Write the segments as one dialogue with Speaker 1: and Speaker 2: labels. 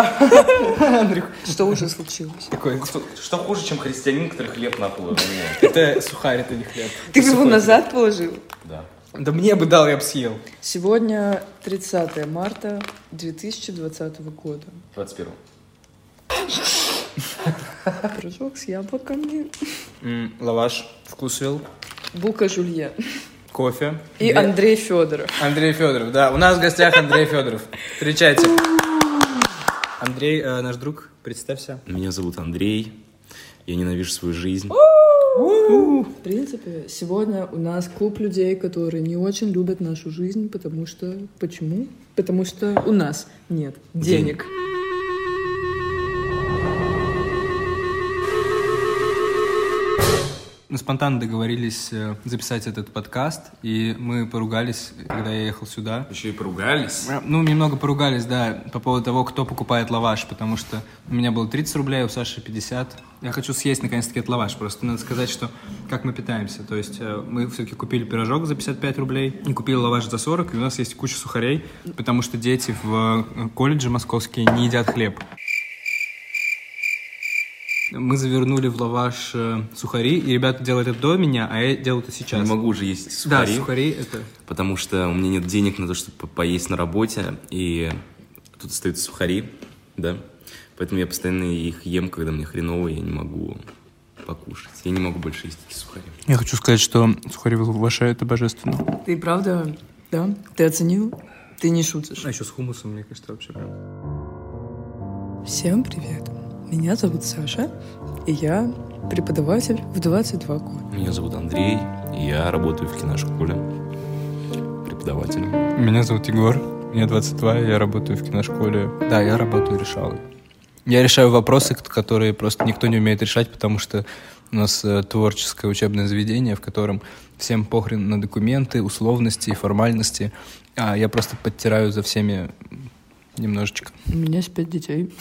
Speaker 1: Андрюх,
Speaker 2: Что уже случилось?
Speaker 1: такой,
Speaker 3: Что, что хуже, чем христианин, который хлеб на пол
Speaker 1: это сухарь, это не хлеб.
Speaker 2: Ты его назад положил?
Speaker 3: Да.
Speaker 1: Да мне бы дал, я бы съел.
Speaker 2: Сегодня 30 марта 2020 года.
Speaker 3: 21
Speaker 2: Пирожок с яблоками.
Speaker 1: Лаваш вкусвил,
Speaker 2: Бука Жульен.
Speaker 1: кофе.
Speaker 2: И Андрей Федоров.
Speaker 1: Андрей Федоров, да. У нас в гостях Андрей Федоров. Встречайте. Андрей, э, наш друг, представься.
Speaker 3: Меня зовут Андрей. Я ненавижу свою жизнь.
Speaker 2: В принципе, сегодня у нас клуб людей, которые не очень любят нашу жизнь, потому что... Почему? Потому что у нас нет денег.
Speaker 1: Мы спонтанно договорились э, записать этот подкаст, и мы поругались, когда я ехал сюда.
Speaker 3: Еще и поругались.
Speaker 1: Э, Ну, немного поругались, да, по поводу того, кто покупает лаваш, потому что у меня было 30 рублей, а у Саши 50. Я хочу съесть, наконец-таки, этот лаваш. Просто надо сказать, что как мы питаемся. То есть э, мы все-таки купили пирожок за 55 рублей и купили лаваш за 40, и у нас есть куча сухарей, потому что дети в колледже московские не едят хлеб. Мы завернули в лаваш э, сухари, и ребята делают это до меня, а я делаю это сейчас.
Speaker 3: Не могу уже есть
Speaker 1: Да,
Speaker 3: сухари,
Speaker 1: сухари это...
Speaker 3: потому что у меня нет денег на то, чтобы по- поесть на работе, и тут остаются сухари, да. Поэтому я постоянно их ем, когда мне хреново, я не могу покушать. Я не могу больше есть такие сухари.
Speaker 1: Я хочу сказать, что сухари в лаваше это божественно.
Speaker 2: Ты правда, да? Ты оценил? Ты не шутишь.
Speaker 1: А еще с хумусом, мне кажется, вообще прям.
Speaker 2: Всем привет. Меня зовут Саша, и я преподаватель в 22 года.
Speaker 3: Меня зовут Андрей, и я работаю в киношколе преподавателем.
Speaker 1: Меня зовут Егор, мне 22, я работаю в киношколе. Да, я работаю решалой. Я решаю вопросы, которые просто никто не умеет решать, потому что у нас э, творческое учебное заведение, в котором всем похрен на документы, условности и формальности. А я просто подтираю за всеми немножечко.
Speaker 2: У меня есть пять детей.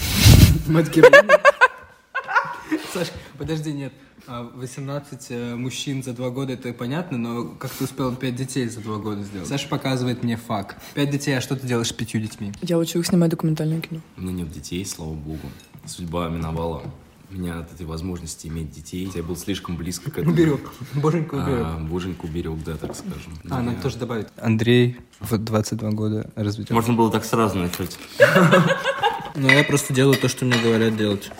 Speaker 1: Мать Германия. Саш, подожди, нет. А 18 э, мужчин за два года, это понятно, но как ты успел 5 детей за два года сделать? Саша показывает мне факт. 5 детей, а что ты делаешь с пятью детьми?
Speaker 2: Я учу их снимать документальное кино.
Speaker 3: У меня нет детей, слава богу. Судьба миновала меня от этой возможности иметь детей. Я был слишком близко к этому.
Speaker 1: Уберег. Боженька уберег.
Speaker 3: А, боженьку уберег, да, так скажем.
Speaker 1: А,
Speaker 3: я-
Speaker 1: тоже добавить. Андрей в 22 года разведен.
Speaker 3: Можно было так сразу начать.
Speaker 1: Ну, я просто делаю то, что мне говорят делать.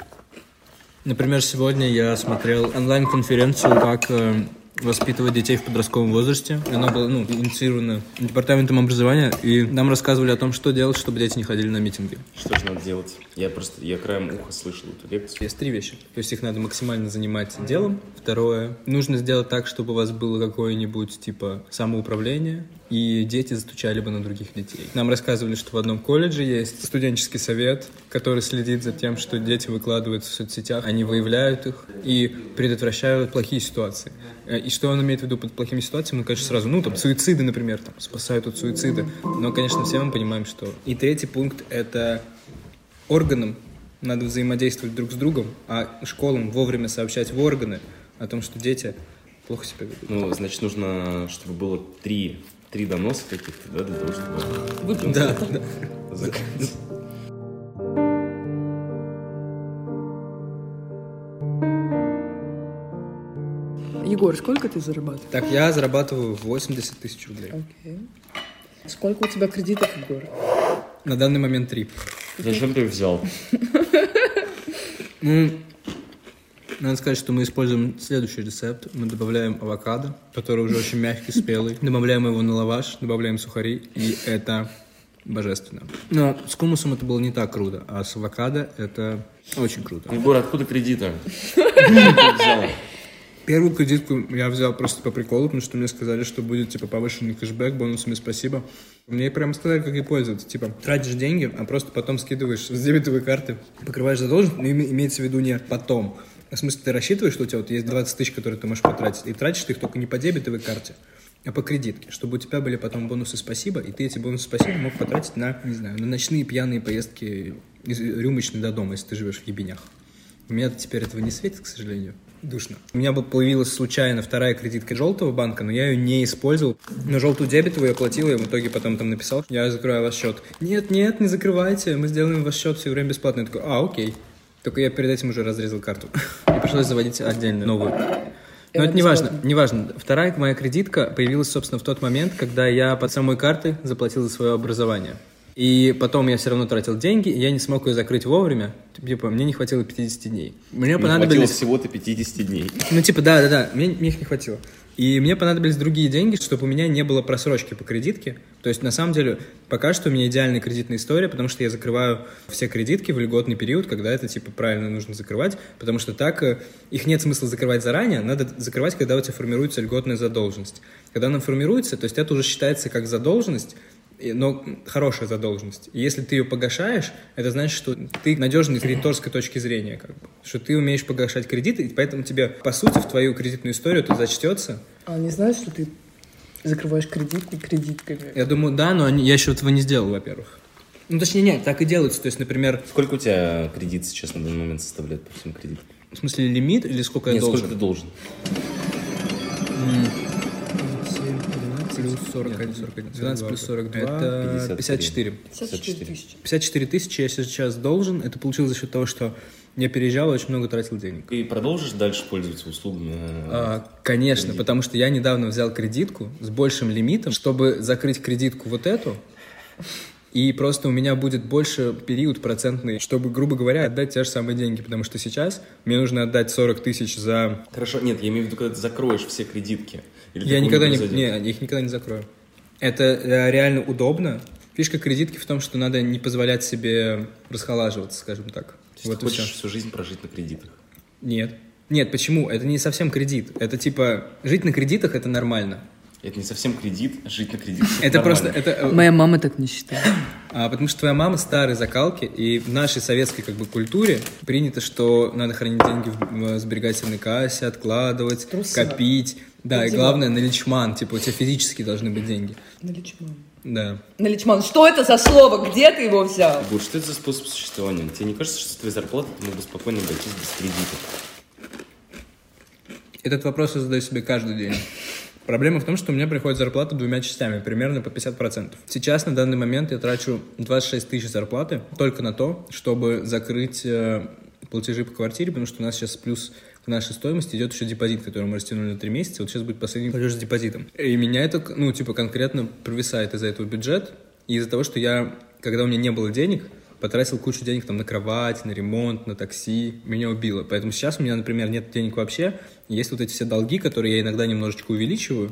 Speaker 1: Например, сегодня я смотрел онлайн-конференцию, как э, воспитывать детей в подростковом возрасте. Она была ну, инициирована департаментом образования, и нам рассказывали о том, что делать, чтобы дети не ходили на митинги.
Speaker 3: Что же надо делать? Я просто, я краем уха слышал эту лекцию.
Speaker 1: Есть три вещи. То есть их надо максимально занимать делом. Второе, нужно сделать так, чтобы у вас было какое-нибудь типа самоуправление, и дети застучали бы на других детей. Нам рассказывали, что в одном колледже есть студенческий совет, который следит за тем, что дети выкладывают в соцсетях, они выявляют их и предотвращают плохие ситуации. И что он имеет в виду под плохими ситуациями? Ну, конечно, сразу, ну, там, суициды, например, там, спасают от суицида. Но, конечно, все мы понимаем, что... И третий пункт — это органам надо взаимодействовать друг с другом, а школам вовремя сообщать в органы о том, что дети плохо себя ведут.
Speaker 3: Ну, значит, нужно, чтобы было три, три доноса каких-то, да, для того, чтобы
Speaker 1: Да, да.
Speaker 3: закрыть.
Speaker 2: Егор, сколько ты зарабатываешь?
Speaker 1: Так, я зарабатываю 80 тысяч рублей.
Speaker 2: Окей. Сколько у тебя кредитов, Егор?
Speaker 1: На данный момент три.
Speaker 3: Зачем ты их взял?
Speaker 1: Ну, надо сказать, что мы используем следующий рецепт. Мы добавляем авокадо, который уже очень мягкий, спелый. Добавляем его на лаваш, добавляем сухари, и это божественно. Но с хумусом это было не так круто, а с авокадо это очень круто.
Speaker 3: Егор, откуда кредиты?
Speaker 1: Первую кредитку я взял просто по приколу, потому что мне сказали, что будет, типа, повышенный кэшбэк, бонусами спасибо. Мне прямо сказали, как ей пользоваться. Типа, тратишь деньги, а просто потом скидываешь с дебетовой карты, покрываешь задолженность, но име- имеется в виду не потом. В смысле, ты рассчитываешь, что у тебя вот есть 20 тысяч, которые ты можешь потратить, и тратишь ты их только не по дебетовой карте, а по кредитке, чтобы у тебя были потом бонусы спасибо, и ты эти бонусы спасибо мог потратить на, не знаю, на ночные пьяные поездки из рюмочной до дома, если ты живешь в ебенях. У меня теперь этого не светит, к сожалению. Душно. У меня бы появилась случайно вторая кредитка желтого банка, но я ее не использовал. На желтую дебетовую я платил, я в итоге потом там написал, я закрываю ваш счет. Нет, нет, не закрывайте, мы сделаем ваш счет все время бесплатно. Я такой, а, окей. Только я перед этим уже разрезал карту. И пришлось заводить отдельную, новую. Но
Speaker 2: Это
Speaker 1: это не важно, не важно. Вторая моя кредитка появилась, собственно, в тот момент, когда я под самой картой заплатил за свое образование. И потом я все равно тратил деньги, и я не смог ее закрыть вовремя. Типа, мне не хватило 50 дней. Мне
Speaker 3: хватило
Speaker 1: понадобились...
Speaker 3: всего-то 50 дней.
Speaker 1: Ну, типа, да, да, да, мне, мне их не хватило. И мне понадобились другие деньги, чтобы у меня не было просрочки по кредитке. То есть, на самом деле, пока что у меня идеальная кредитная история, потому что я закрываю все кредитки в льготный период, когда это, типа, правильно нужно закрывать, потому что так э, их нет смысла закрывать заранее, надо закрывать, когда у тебя формируется льготная задолженность. Когда она формируется, то есть это уже считается как задолженность, но хорошая задолженность. И если ты ее погашаешь, это значит, что ты надежный с кредиторской точки зрения, как бы. Что ты умеешь погашать кредиты, и поэтому тебе, по сути, в твою кредитную историю это зачтется.
Speaker 2: А не знаешь, что ты закрываешь кредитку кредитками?
Speaker 1: Я думаю, да, но они- я еще этого не сделал, во-первых. Ну, точнее, нет, так и делается. То есть, например,
Speaker 3: Сколько у тебя кредит сейчас на данный момент составляет по всем кредитам?
Speaker 1: в смысле лимит или сколько я
Speaker 3: Нет,
Speaker 1: должен?
Speaker 3: сколько ты должен?
Speaker 1: 7, 12 плюс 41, 41. 12 плюс 42, это
Speaker 3: 53.
Speaker 1: 54.
Speaker 2: 54 тысячи.
Speaker 1: 54 тысячи я сейчас должен. Это получилось за счет того, что я переезжал и очень много тратил денег.
Speaker 3: Ты продолжишь дальше пользоваться услугами? э,
Speaker 1: А, конечно, потому что я недавно взял кредитку с большим лимитом, чтобы закрыть кредитку вот эту, и просто у меня будет больше период процентный, чтобы, грубо говоря, отдать те же самые деньги, потому что сейчас мне нужно отдать 40 тысяч за...
Speaker 3: Хорошо, нет, я имею в виду, когда ты закроешь все кредитки. Или
Speaker 1: Я никогда не, не, я их никогда не закрою. Это э, реально удобно. Фишка кредитки в том, что надо не позволять себе расхолаживаться, скажем так.
Speaker 3: То
Speaker 1: Вот
Speaker 3: ты хочешь всю жизнь прожить на кредитах?
Speaker 1: Нет. Нет, почему? Это не совсем кредит. Это типа жить на кредитах это нормально.
Speaker 3: Это не совсем кредит, жить на кредит.
Speaker 1: Это просто это э,
Speaker 2: Моя мама так не считает.
Speaker 1: а, потому что твоя мама старой закалки, и в нашей советской как бы культуре принято, что надо хранить деньги в, сберегательной кассе, откладывать,
Speaker 2: Трусливо.
Speaker 1: копить. Да, и
Speaker 2: Трусливо.
Speaker 1: главное на личман, типа у тебя физически должны быть деньги.
Speaker 2: Наличман.
Speaker 1: Да.
Speaker 2: Наличман, что это за слово? Где ты его взял?
Speaker 3: Егор, что это за способ существования? Тебе не кажется, что с твоей зарплаты ты мог бы спокойно обойтись без кредитов?
Speaker 1: Этот вопрос я задаю себе каждый день. Проблема в том, что у меня приходит зарплата двумя частями, примерно по 50%. Сейчас, на данный момент, я трачу 26 тысяч зарплаты только на то, чтобы закрыть э, платежи по квартире, потому что у нас сейчас плюс к нашей стоимости идет еще депозит, который мы растянули на 3 месяца. Вот сейчас будет последний платеж с депозитом. И меня это, ну, типа, конкретно провисает из-за этого бюджет. И из-за того, что я, когда у меня не было денег, потратил кучу денег там на кровать, на ремонт, на такси. Меня убило. Поэтому сейчас у меня, например, нет денег вообще. Есть вот эти все долги, которые я иногда немножечко увеличиваю,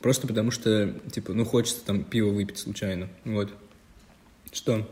Speaker 1: просто потому что, типа, ну, хочется там пиво выпить случайно. Вот. Что?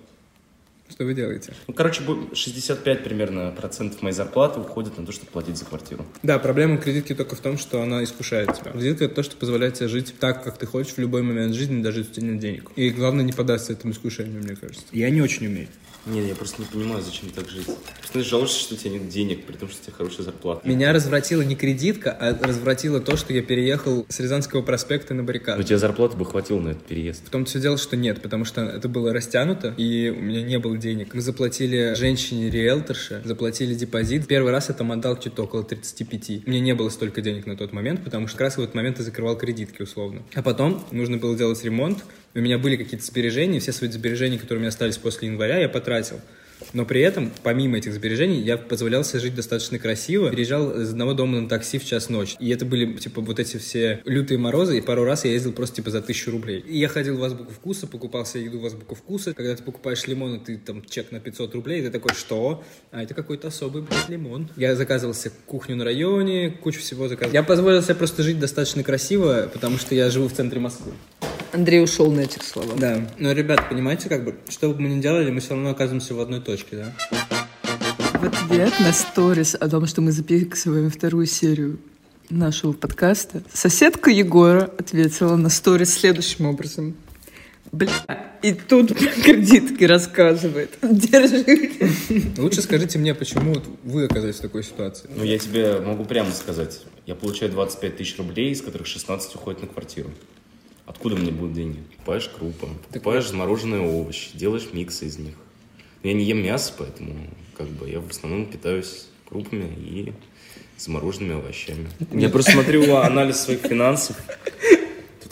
Speaker 1: Что вы делаете?
Speaker 3: Ну, короче, бу- 65 примерно процентов моей зарплаты уходит на то, чтобы платить за квартиру.
Speaker 1: Да, проблема кредитки только в том, что она искушает тебя. Кредитка — это то, что позволяет тебе жить так, как ты хочешь в любой момент жизни, даже если у тебя нет денег. И главное не поддаться этому искушению, мне кажется. Я не очень умею.
Speaker 3: Нет, я просто не понимаю, зачем так жить. Просто жалуешься, что у тебя нет денег, при том, что у тебя хорошая зарплата.
Speaker 1: Меня развратила не кредитка, а развратило то, что я переехал с Рязанского проспекта на
Speaker 3: Но
Speaker 1: баррикаду.
Speaker 3: тебе зарплаты бы хватило на этот переезд.
Speaker 1: В том все дело, что нет, потому что это было растянуто, и у меня не было денег. Мы заплатили женщине-риэлторше, заплатили депозит. Первый раз я там отдал что-то около 35. Мне не было столько денег на тот момент, потому что как раз в этот момент я закрывал кредитки условно. А потом нужно было делать ремонт, у меня были какие-то сбережения, все свои сбережения, которые у меня остались после января, я потратил. Но при этом, помимо этих сбережений, я позволял себе жить достаточно красиво. Переезжал из одного дома на такси в час ночи. И это были, типа, вот эти все лютые морозы. И пару раз я ездил просто, типа, за тысячу рублей. И я ходил в Азбуку Вкуса, покупал себе еду в Азбуку Вкуса. Когда ты покупаешь лимон, и ты там чек на 500 рублей, и ты такой, что? А это какой-то особый, блядь, лимон. Я заказывал себе кухню на районе, кучу всего заказывал. Я позволил себе просто жить достаточно красиво, потому что я живу в центре Москвы.
Speaker 2: Андрей ушел на этих словах.
Speaker 1: Да. Но, ребят, понимаете, как бы, что бы мы ни делали, мы все равно оказываемся в одной точке, да?
Speaker 2: В ответ на сторис о том, что мы записываем вторую серию нашего подкаста, соседка Егора ответила на сторис следующим образом. Бля, и тут про кредитки рассказывает. Держите.
Speaker 1: Лучше скажите мне, почему вот вы оказались в такой ситуации.
Speaker 3: Ну, я тебе могу прямо сказать. Я получаю 25 тысяч рублей, из которых 16 уходит на квартиру. Откуда мне будут деньги? Покупаешь крупы, покупаешь замороженные овощи, делаешь миксы из них. Я не ем мясо, поэтому как бы я в основном питаюсь крупами и замороженными овощами. Я просто смотрю анализ своих финансов.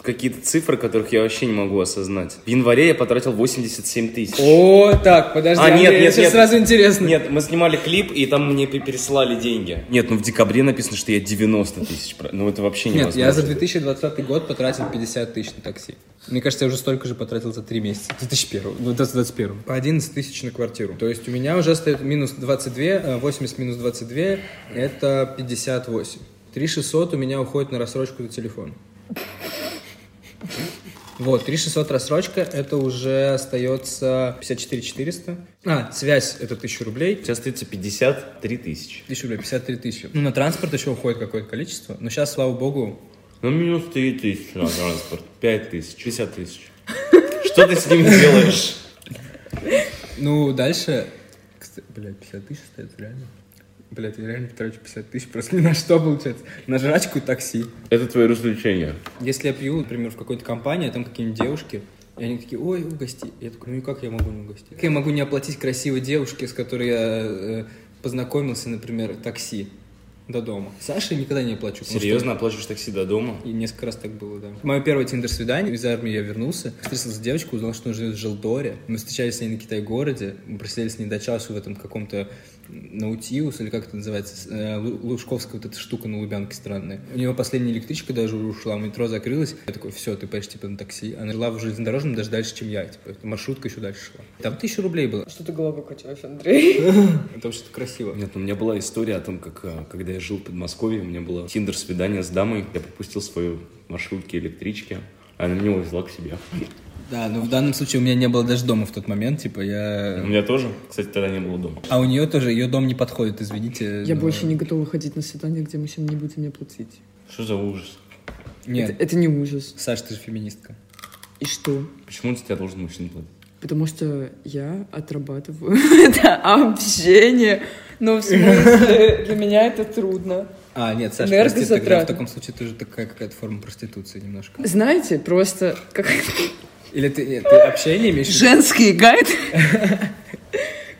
Speaker 3: Какие-то цифры, которых я вообще не могу осознать. В январе я потратил 87 тысяч.
Speaker 1: О, так, подожди,
Speaker 3: А, нет,
Speaker 1: Андрей,
Speaker 3: нет,
Speaker 1: сейчас
Speaker 3: нет.
Speaker 1: сразу интересно.
Speaker 3: Нет, мы снимали клип, и там мне пе- пересылали деньги. Нет, ну в декабре написано, что я 90 тысяч. Ну это вообще
Speaker 1: Нет,
Speaker 3: невозможно.
Speaker 1: я за 2020 год потратил 50 тысяч на такси. Мне кажется, я уже столько же потратил за 3 месяца. 2001, ну, 2021. По 11 тысяч на квартиру. То есть у меня уже стоит минус 22, э, 80 минус 22, это 58. 3600 у меня уходит на рассрочку за телефон. Вот, 3600 рассрочка, это уже остается 54 400. А, связь это 1000 рублей.
Speaker 3: Сейчас остается 53 тысячи.
Speaker 1: 1000 рублей, 53 тысячи. Ну, на транспорт еще уходит какое-то количество. Но сейчас, слава богу,
Speaker 3: Ну, минус 3 тысячи на транспорт. 5 тысяч, 60 тысяч. Что ты с ними делаешь?
Speaker 1: Ну, дальше... Блядь, 50 тысяч стоит, реально? Блядь, я реально трачу 50 тысяч просто ни на что, получается. На жрачку и такси.
Speaker 3: Это твое развлечение.
Speaker 1: Если я пью, например, в какой-то компании, а там какие-нибудь девушки, и они такие, ой, угости. Я такой, ну и как я могу не угостить? Как я могу не оплатить красивой девушке, с которой я э, познакомился, например, такси до дома? Саше никогда не оплачу.
Speaker 3: Серьезно, оплачиваешь такси до дома?
Speaker 1: И несколько раз так было, да. Мое первое тиндер-свидание, из армии я вернулся, встретился с девочкой, узнал, что она живет в Желдоре. Мы встречались с ней на Китай-городе, мы просидели с ней до часу в этом каком-то Наутиус, или как это называется, э, Лу- Лужковская вот эта штука на Лубянке странная. У нее последняя электричка даже ушла, метро закрылось. Я такой, все, ты поедешь типа на такси. Она жила в железнодорожном даже дальше, чем я. Типа, маршрутка еще дальше шла. Там тысяча рублей было.
Speaker 2: Что ты головой качаешь, Андрей?
Speaker 1: Это вообще-то красиво.
Speaker 3: Нет, у меня была история о том, как а, когда я жил в Подмосковье, у меня было тиндер-свидание с дамой, я пропустил свою маршрутки электрички, а она меня увезла к себе.
Speaker 1: Да, но в данном случае у меня не было даже дома в тот момент, типа
Speaker 3: У
Speaker 1: я...
Speaker 3: меня тоже, кстати, тогда не было дома.
Speaker 1: А у нее тоже, ее дом не подходит, извините.
Speaker 2: Я
Speaker 1: но-
Speaker 2: больше не готова ходить на свидание, где мужчина не будет мне платить.
Speaker 3: Что за ужас?
Speaker 1: Нет,
Speaker 2: Это, это не ужас.
Speaker 1: Саш, ты же феминистка.
Speaker 2: И что?
Speaker 3: Почему за тебя должен мужчина платить?
Speaker 2: Потому что я отрабатываю это общение. Но в смысле, для меня это трудно.
Speaker 1: А, нет, Саша, прости, тогда в таком случае тоже такая какая-то форма проституции немножко.
Speaker 2: Знаете, просто как
Speaker 1: Или ты, нет, ты общение имеешь
Speaker 2: женские гайды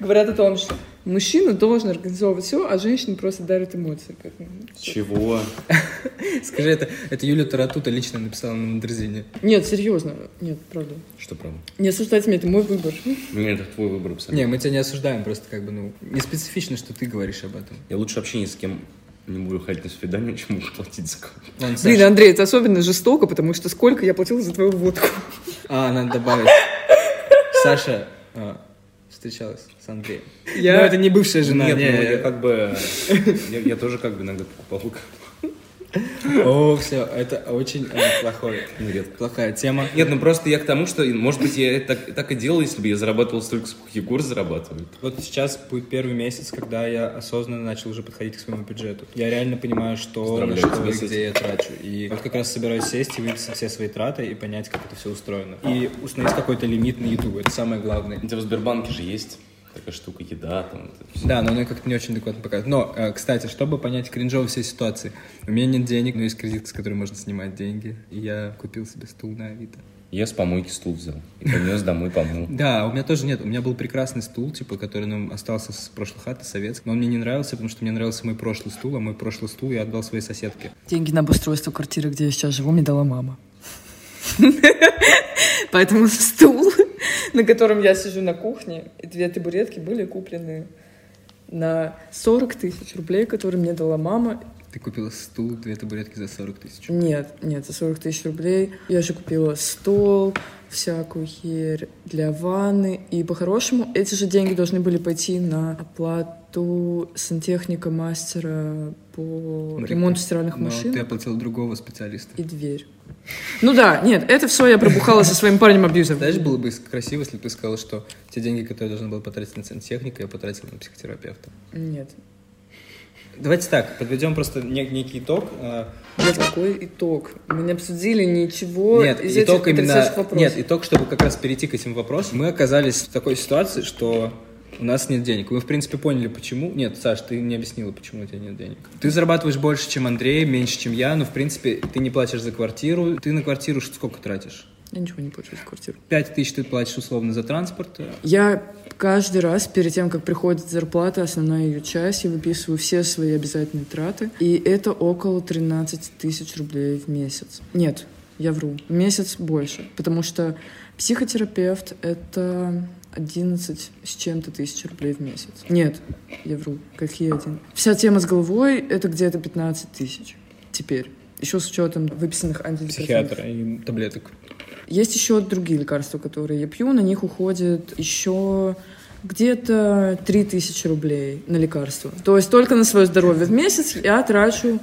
Speaker 2: говорят о том, что мужчина должен организовывать все, а женщина просто дарит эмоции. Поэтому.
Speaker 3: Чего?
Speaker 1: Скажи, это, это Юля Таратута лично написала на Мандерзине.
Speaker 2: Нет, серьезно. Нет, правда.
Speaker 3: Что правда?
Speaker 2: Не осуждайте меня, это мой выбор.
Speaker 3: Нет, это твой выбор абсолютно.
Speaker 1: Не, мы тебя не осуждаем, просто как бы, ну, не специфично, что ты говоришь об этом.
Speaker 3: Я лучше вообще ни с кем не буду ходить на свидание, чем буду платить за кого
Speaker 1: Ладно, Саш.
Speaker 2: Блин, Андрей, это особенно жестоко, потому что сколько я платила за твою водку?
Speaker 1: А, надо добавить. Саша а, встречалась с Андреем.
Speaker 2: Я-
Speaker 1: Ну, это не бывшая жена.
Speaker 3: Нет,
Speaker 1: не,
Speaker 3: ну я как бы... Я, я тоже как бы иногда покупал.
Speaker 1: О, все, это очень э, плохой. Плохая тема.
Speaker 3: Нет, ну просто я к тому, что, может быть, я так, так и делал, если бы я зарабатывал столько, сколько Егор зарабатывает.
Speaker 1: Вот сейчас будет первый месяц, когда я осознанно начал уже подходить к своему бюджету. Я реально понимаю, что, на что и где я трачу. И вот как раз собираюсь сесть и выписать все свои траты и понять, как это все устроено. И установить какой-то лимит на еду. Это самое главное.
Speaker 3: У тебя в Сбербанке же есть такая штука, еда, там.
Speaker 1: Да, но она как-то не очень адекватно показывает. Но, э, кстати, чтобы понять кринжовые все ситуации, у меня нет денег, но есть кредитка, с которой можно снимать деньги. И я купил себе стул на Авито.
Speaker 3: Я с помойки стул взял и понес домой помыл.
Speaker 1: Да, у меня тоже нет. У меня был прекрасный стул, типа, который нам остался с прошлой хаты, советский. Но он мне не нравился, потому что мне нравился мой прошлый стул, а мой прошлый стул я отдал своей соседке.
Speaker 2: Деньги на обустройство квартиры, где я сейчас живу, мне дала мама. Поэтому стул, на котором я сижу на кухне, и две табуретки были куплены на 40 тысяч рублей, которые мне дала мама.
Speaker 1: Ты купила стул, две табуретки за 40 тысяч.
Speaker 2: Нет, нет, за 40 тысяч рублей. Я же купила стол, всякую херь для ванны. И по-хорошему эти же деньги должны были пойти на оплату сантехника мастера по
Speaker 1: Ну,
Speaker 2: ремонту стиральных
Speaker 1: Но
Speaker 2: машин.
Speaker 1: ты оплатила другого специалиста.
Speaker 2: и дверь. Ну да, нет, это все я пробухала со своим парнем абьюзером.
Speaker 1: Знаешь, было бы красиво, если бы ты сказала, что те деньги, которые я должна была потратить на сантехника, я потратил на психотерапевта.
Speaker 2: Нет.
Speaker 1: Давайте так, подведем просто не- некий итог. А,
Speaker 2: Нет, какой итог? Мы не обсудили ничего
Speaker 1: Нет,
Speaker 2: из
Speaker 1: итог
Speaker 2: этих
Speaker 1: именно...
Speaker 2: вопросов.
Speaker 1: Нет, итог, чтобы как раз перейти к этим вопросам. Мы оказались в такой ситуации, что у нас нет денег. Вы, в принципе, поняли, почему. Нет, Саш, ты не объяснила, почему у тебя нет денег. Ты зарабатываешь больше, чем Андрей, меньше, чем я, но, в принципе, ты не платишь за квартиру. Ты на квартиру сколько тратишь?
Speaker 2: Я ничего не плачу за квартиру.
Speaker 1: Пять тысяч ты платишь условно за транспорт.
Speaker 2: Я каждый раз перед тем, как приходит зарплата, основная ее часть, я выписываю все свои обязательные траты. И это около 13 тысяч рублей в месяц. Нет, я вру. В месяц больше. Потому что психотерапевт — это 11 с чем-то тысяч рублей в месяц. Нет, я вру. Какие один? Вся тема с головой — это где-то 15 тысяч. Теперь. Еще с учетом выписанных антидепрессантов.
Speaker 1: Психиатра и таблеток.
Speaker 2: Есть еще другие лекарства, которые я пью. На них уходит еще где-то 3000 рублей на лекарства. То есть только на свое здоровье в месяц я трачу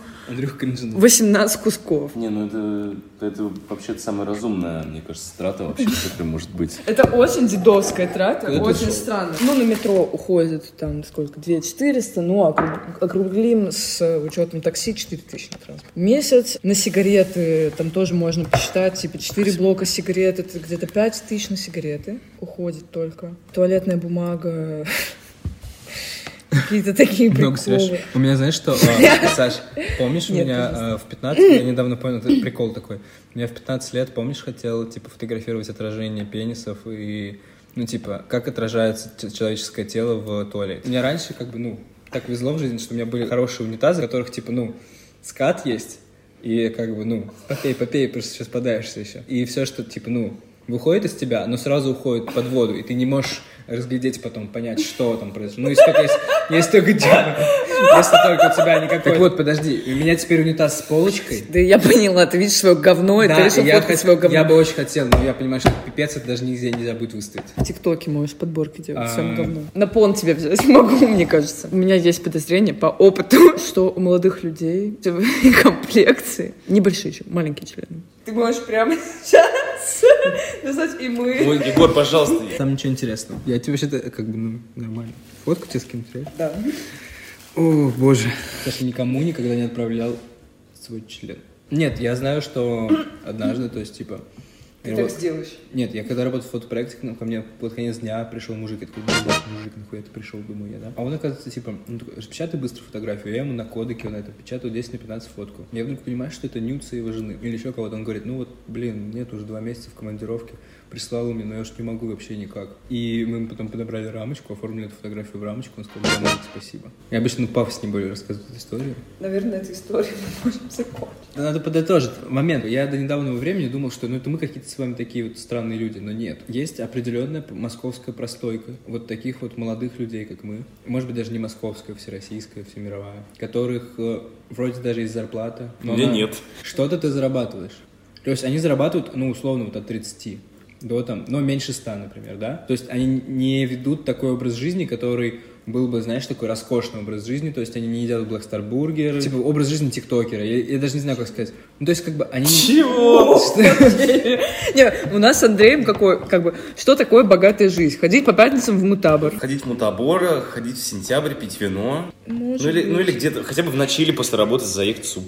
Speaker 1: Кринжин.
Speaker 2: 18 кусков.
Speaker 3: Не, ну это, это вообще самая разумная, мне кажется, трата вообще, которая может быть.
Speaker 2: Это очень дедовская трата,
Speaker 1: Когда ты
Speaker 2: очень
Speaker 1: шел?
Speaker 2: странно. Ну, на метро уходит там сколько, 2400, ну, округ- округлим с учетом такси 4000 на транспорт. Месяц на сигареты, там тоже можно посчитать, типа 4 блока сигарет, это где-то 5000 на сигареты уходит только. Туалетная бумага, какие-то такие приколы.
Speaker 1: У меня, знаешь что, а, Саш, помнишь, у меня а, в 15, я недавно понял, это прикол такой. Меня в 15 лет, помнишь, хотел, типа, фотографировать отражение пенисов и, ну, типа, как отражается человеческое тело в туалете. Мне раньше, как бы, ну, так везло в жизни, что у меня были хорошие унитазы, в которых, типа, ну, скат есть, и, как бы, ну, попей, попей, просто сейчас подаешься еще. И все, что, типа, ну, выходит из тебя, оно сразу уходит под воду, и ты не можешь разглядеть потом, понять, что там произошло. Ну, если только есть, есть только диаметр. Если только у тебя никакой... Так вот, подожди, у меня теперь унитаз с полочкой.
Speaker 2: Да я поняла, ты видишь свое говно, и ты решил
Speaker 1: я,
Speaker 2: фоткать
Speaker 1: хот-
Speaker 2: свое говно.
Speaker 1: я бы очень хотел, но я понимаю, что пипец это даже нигде нельзя будет выставить.
Speaker 2: В ТикТоке можешь подборки делать,
Speaker 1: А.
Speaker 2: всем говно. На пон тебе взять могу, мне кажется. У меня есть подозрение по опыту, что у молодых людей комплекции небольшие, чем маленькие члены. Ты можешь прямо сейчас написать и мы.
Speaker 3: Ой, Егор, пожалуйста.
Speaker 1: Там ничего интересного. Я тебе вообще-то как бы, ну, нормально. Фотку тебе скинуть, реально?
Speaker 2: Да.
Speaker 1: О, боже. Саша никому никогда не отправлял свой член. Нет, я знаю, что однажды, то есть, типа...
Speaker 2: Ты
Speaker 1: я
Speaker 2: так
Speaker 1: вот-
Speaker 2: сделаешь.
Speaker 1: Нет, я когда работал в фотопроекте, ну, ко мне под конец дня пришел мужик, я такой, «Ну, мужик, нахуй ты пришел, думаю я, да? А он, оказывается, типа, ну, распечатай быстро фотографию, я ему на кодеке на это печатаю 10 на 15 фотку. Я вдруг понимаю, что это нюцы его жены или еще кого-то. Он говорит, ну вот, блин, нет, уже два месяца в командировке, прислал мне, но я уж не могу вообще никак. И мы потом подобрали рамочку, оформили эту фотографию в рамочку, он сказал, да, спасибо. Я обычно пафоснее более рассказываю эту историю.
Speaker 2: Наверное, эту историю мы можем закончить.
Speaker 1: Надо подытожить момент. Я до недавнего времени думал, что ну это мы какие-то с вами такие вот странные люди, но нет. Есть определенная московская простойка вот таких вот молодых людей, как мы, может быть даже не московская, всероссийская, всемировая, которых э, вроде даже есть зарплата. но
Speaker 3: меня
Speaker 1: она-
Speaker 3: нет.
Speaker 1: Что-то ты зарабатываешь. То есть они зарабатывают, ну условно вот от 30 до там, но меньше 100, например, да? То есть они не ведут такой образ жизни, который был бы, знаешь, такой роскошный образ жизни, то есть они не едят Blackstar бургеры, типа образ жизни тиктокера, я, я даже не знаю, как сказать. Ну, то есть, как бы, они...
Speaker 3: Чего?
Speaker 2: Не, у нас с Андреем какой, как бы, что такое богатая жизнь? Ходить по пятницам в мутабор.
Speaker 3: Ходить в мутабора, ходить в сентябрь, пить вино. Ну, или, ну или где-то, хотя бы в ночи или после работы заехать суп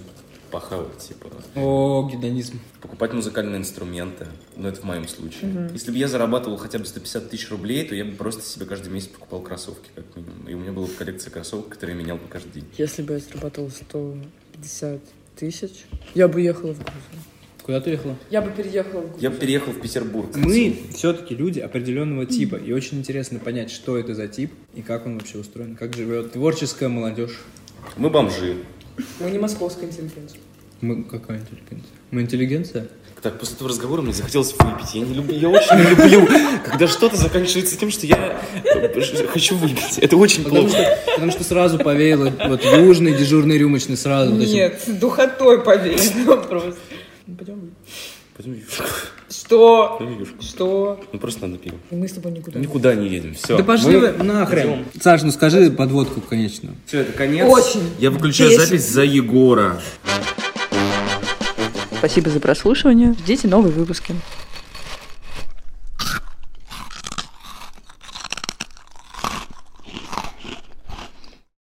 Speaker 3: похавать, типа.
Speaker 1: О, гедонизм.
Speaker 3: Покупать музыкальные инструменты. Ну, это в моем случае. Если бы я зарабатывал хотя бы 150 тысяч рублей, то я бы просто себе каждый месяц покупал кроссовки, как минимум. И у меня была коллекция кроссовок, которые я менял бы каждый день.
Speaker 2: Если бы я зарабатывала 150 тысяч, я бы ехала в Грузию.
Speaker 1: Куда ты ехала?
Speaker 2: Я бы переехала в Грузию.
Speaker 3: Я переехал в Петербург.
Speaker 1: Мы все-таки люди определенного типа, и очень интересно понять, что это за тип и как он вообще устроен, как живет творческая молодежь.
Speaker 3: Мы бомжи.
Speaker 2: Мы не московская интеллигенция.
Speaker 1: Мы какая интеллигенция? Мы интеллигенция?
Speaker 3: Так, после этого разговора мне захотелось выпить. Я не люблю, я очень не люблю, когда что-то заканчивается тем, что я э, хочу выпить. Это очень
Speaker 1: Потому
Speaker 3: плохо.
Speaker 1: что, потому что сразу повеяло вот южный, дежурный, рюмочный сразу. вот этим.
Speaker 2: Нет, духотой повеяло просто. Ну, Пойдем.
Speaker 3: Пойдем.
Speaker 2: Что? Что?
Speaker 3: Ну просто надо пиво.
Speaker 2: И мы с тобой никуда. не
Speaker 3: Никуда не едем. Все.
Speaker 1: Да пошли вы нахрен. Саш, ну скажи подводку, конечно.
Speaker 3: Все, это конец.
Speaker 2: Очень
Speaker 3: Я выключаю
Speaker 2: бесит.
Speaker 3: запись за Егора.
Speaker 2: Спасибо за прослушивание. Ждите новые выпуски.